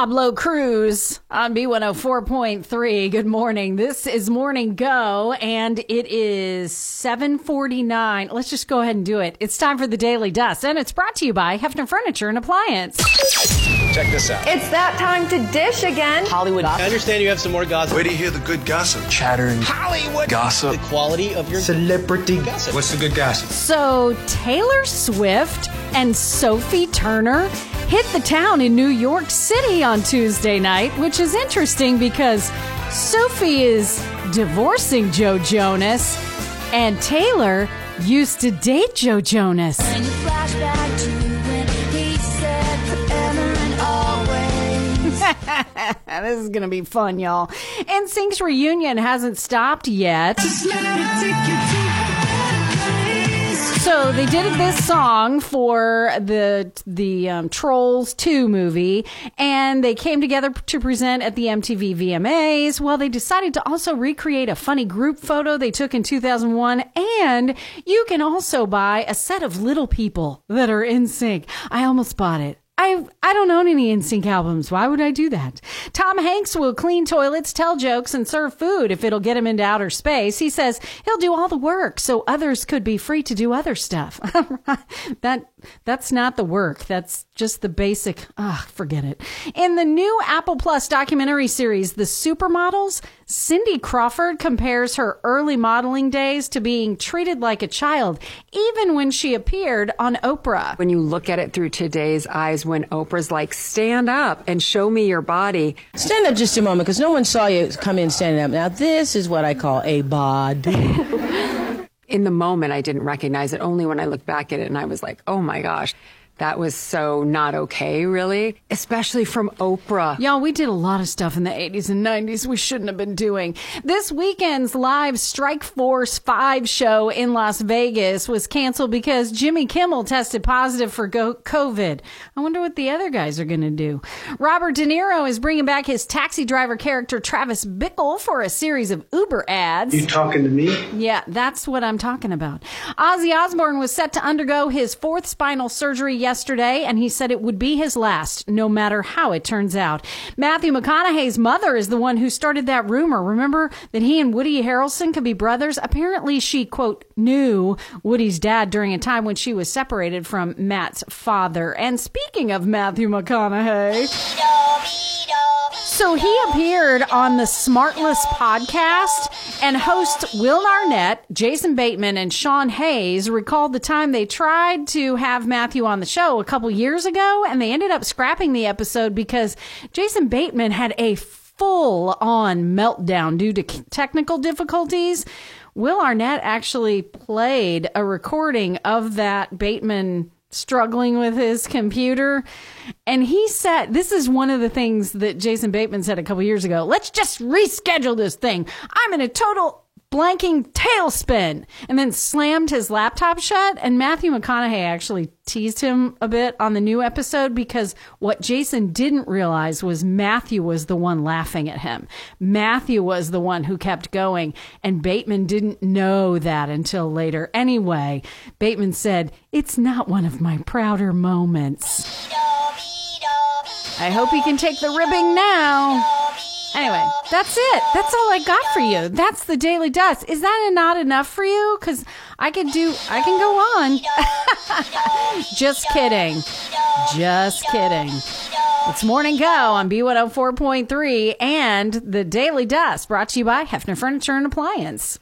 Pablo Cruz on B104.3. Good morning. This is Morning Go and it is 749. Let's just go ahead and do it. It's time for the Daily Dust and it's brought to you by Hefner Furniture and Appliance. Check this out. It's that time to dish again. Hollywood I understand you have some more gossip. Where do you hear the good gossip? chatter Hollywood Gossip. The quality of your celebrity gossip. What's the good gossip? So Taylor Swift and Sophie Turner hit the town in New York City on Tuesday night, which is interesting because Sophie is divorcing Joe Jonas and Taylor used to date Joe Jonas. And you flash back to when he said forever and always. this is going to be fun, y'all. NSYNC's reunion hasn't stopped yet. So they did this song for the the um, Trolls 2 movie, and they came together to present at the MTV VMAs. Well, they decided to also recreate a funny group photo they took in 2001, and you can also buy a set of little people that are in sync. I almost bought it. I I don't own any NSYNC albums. Why would I do that? Tom Hanks will clean toilets, tell jokes, and serve food if it'll get him into outer space. He says he'll do all the work so others could be free to do other stuff. that that's not the work. That's just the basic. Ah, forget it. In the new Apple Plus documentary series, The Supermodels, Cindy Crawford compares her early modeling days to being treated like a child, even when she appeared on Oprah. When you look at it through today's eyes, when Oprah's like, stand up and show me your body. Stand up just a moment, because no one saw you come in standing up. Now, this is what I call a bod. In the moment, I didn't recognize it. Only when I looked back at it and I was like, oh my gosh, that was so not okay, really. Especially from Oprah. Y'all, we did a lot of stuff in the 80s and 90s we shouldn't have been doing. This weekend's live Strike Force 5 show in Las Vegas was canceled because Jimmy Kimmel tested positive for COVID. I wonder what the other guys are going to do. Robert De Niro is bringing back his taxi driver character Travis Bickle for a series of Uber ads. You talking to me? Yeah, that's what I'm talking about. Ozzy Osbourne was set to undergo his fourth spinal surgery yesterday, and he said it would be his last, no matter how it turns out. Matthew McConaughey's mother is the one who started that rumor. Remember that he and Woody Harrelson could be brothers? Apparently, she, quote, knew Woody's dad during a time when she was separated from Matt's father. And speaking of Matthew McConaughey, so he appeared on the Smartless podcast, and hosts Will Arnett, Jason Bateman, and Sean Hayes recalled the time they tried to have Matthew on the show a couple years ago, and they ended up scrapping the episode because Jason Bateman had a full on meltdown due to technical difficulties. Will Arnett actually played a recording of that Bateman struggling with his computer. And he said, this is one of the things that Jason Bateman said a couple years ago. Let's just reschedule this thing. I'm in a total blanking tailspin and then slammed his laptop shut. And Matthew McConaughey actually teased him a bit on the new episode because what Jason didn't realize was Matthew was the one laughing at him. Matthew was the one who kept going and Bateman didn't know that until later. Anyway, Bateman said, it's not one of my prouder moments. I hope he can take the ribbing now. Anyway, that's it. That's all I got for you. That's the Daily Dust. Is that not enough for you? Because I could do, I can go on. Just kidding. Just kidding. It's Morning Go on B104.3 and the Daily Dust brought to you by Hefner Furniture and Appliance.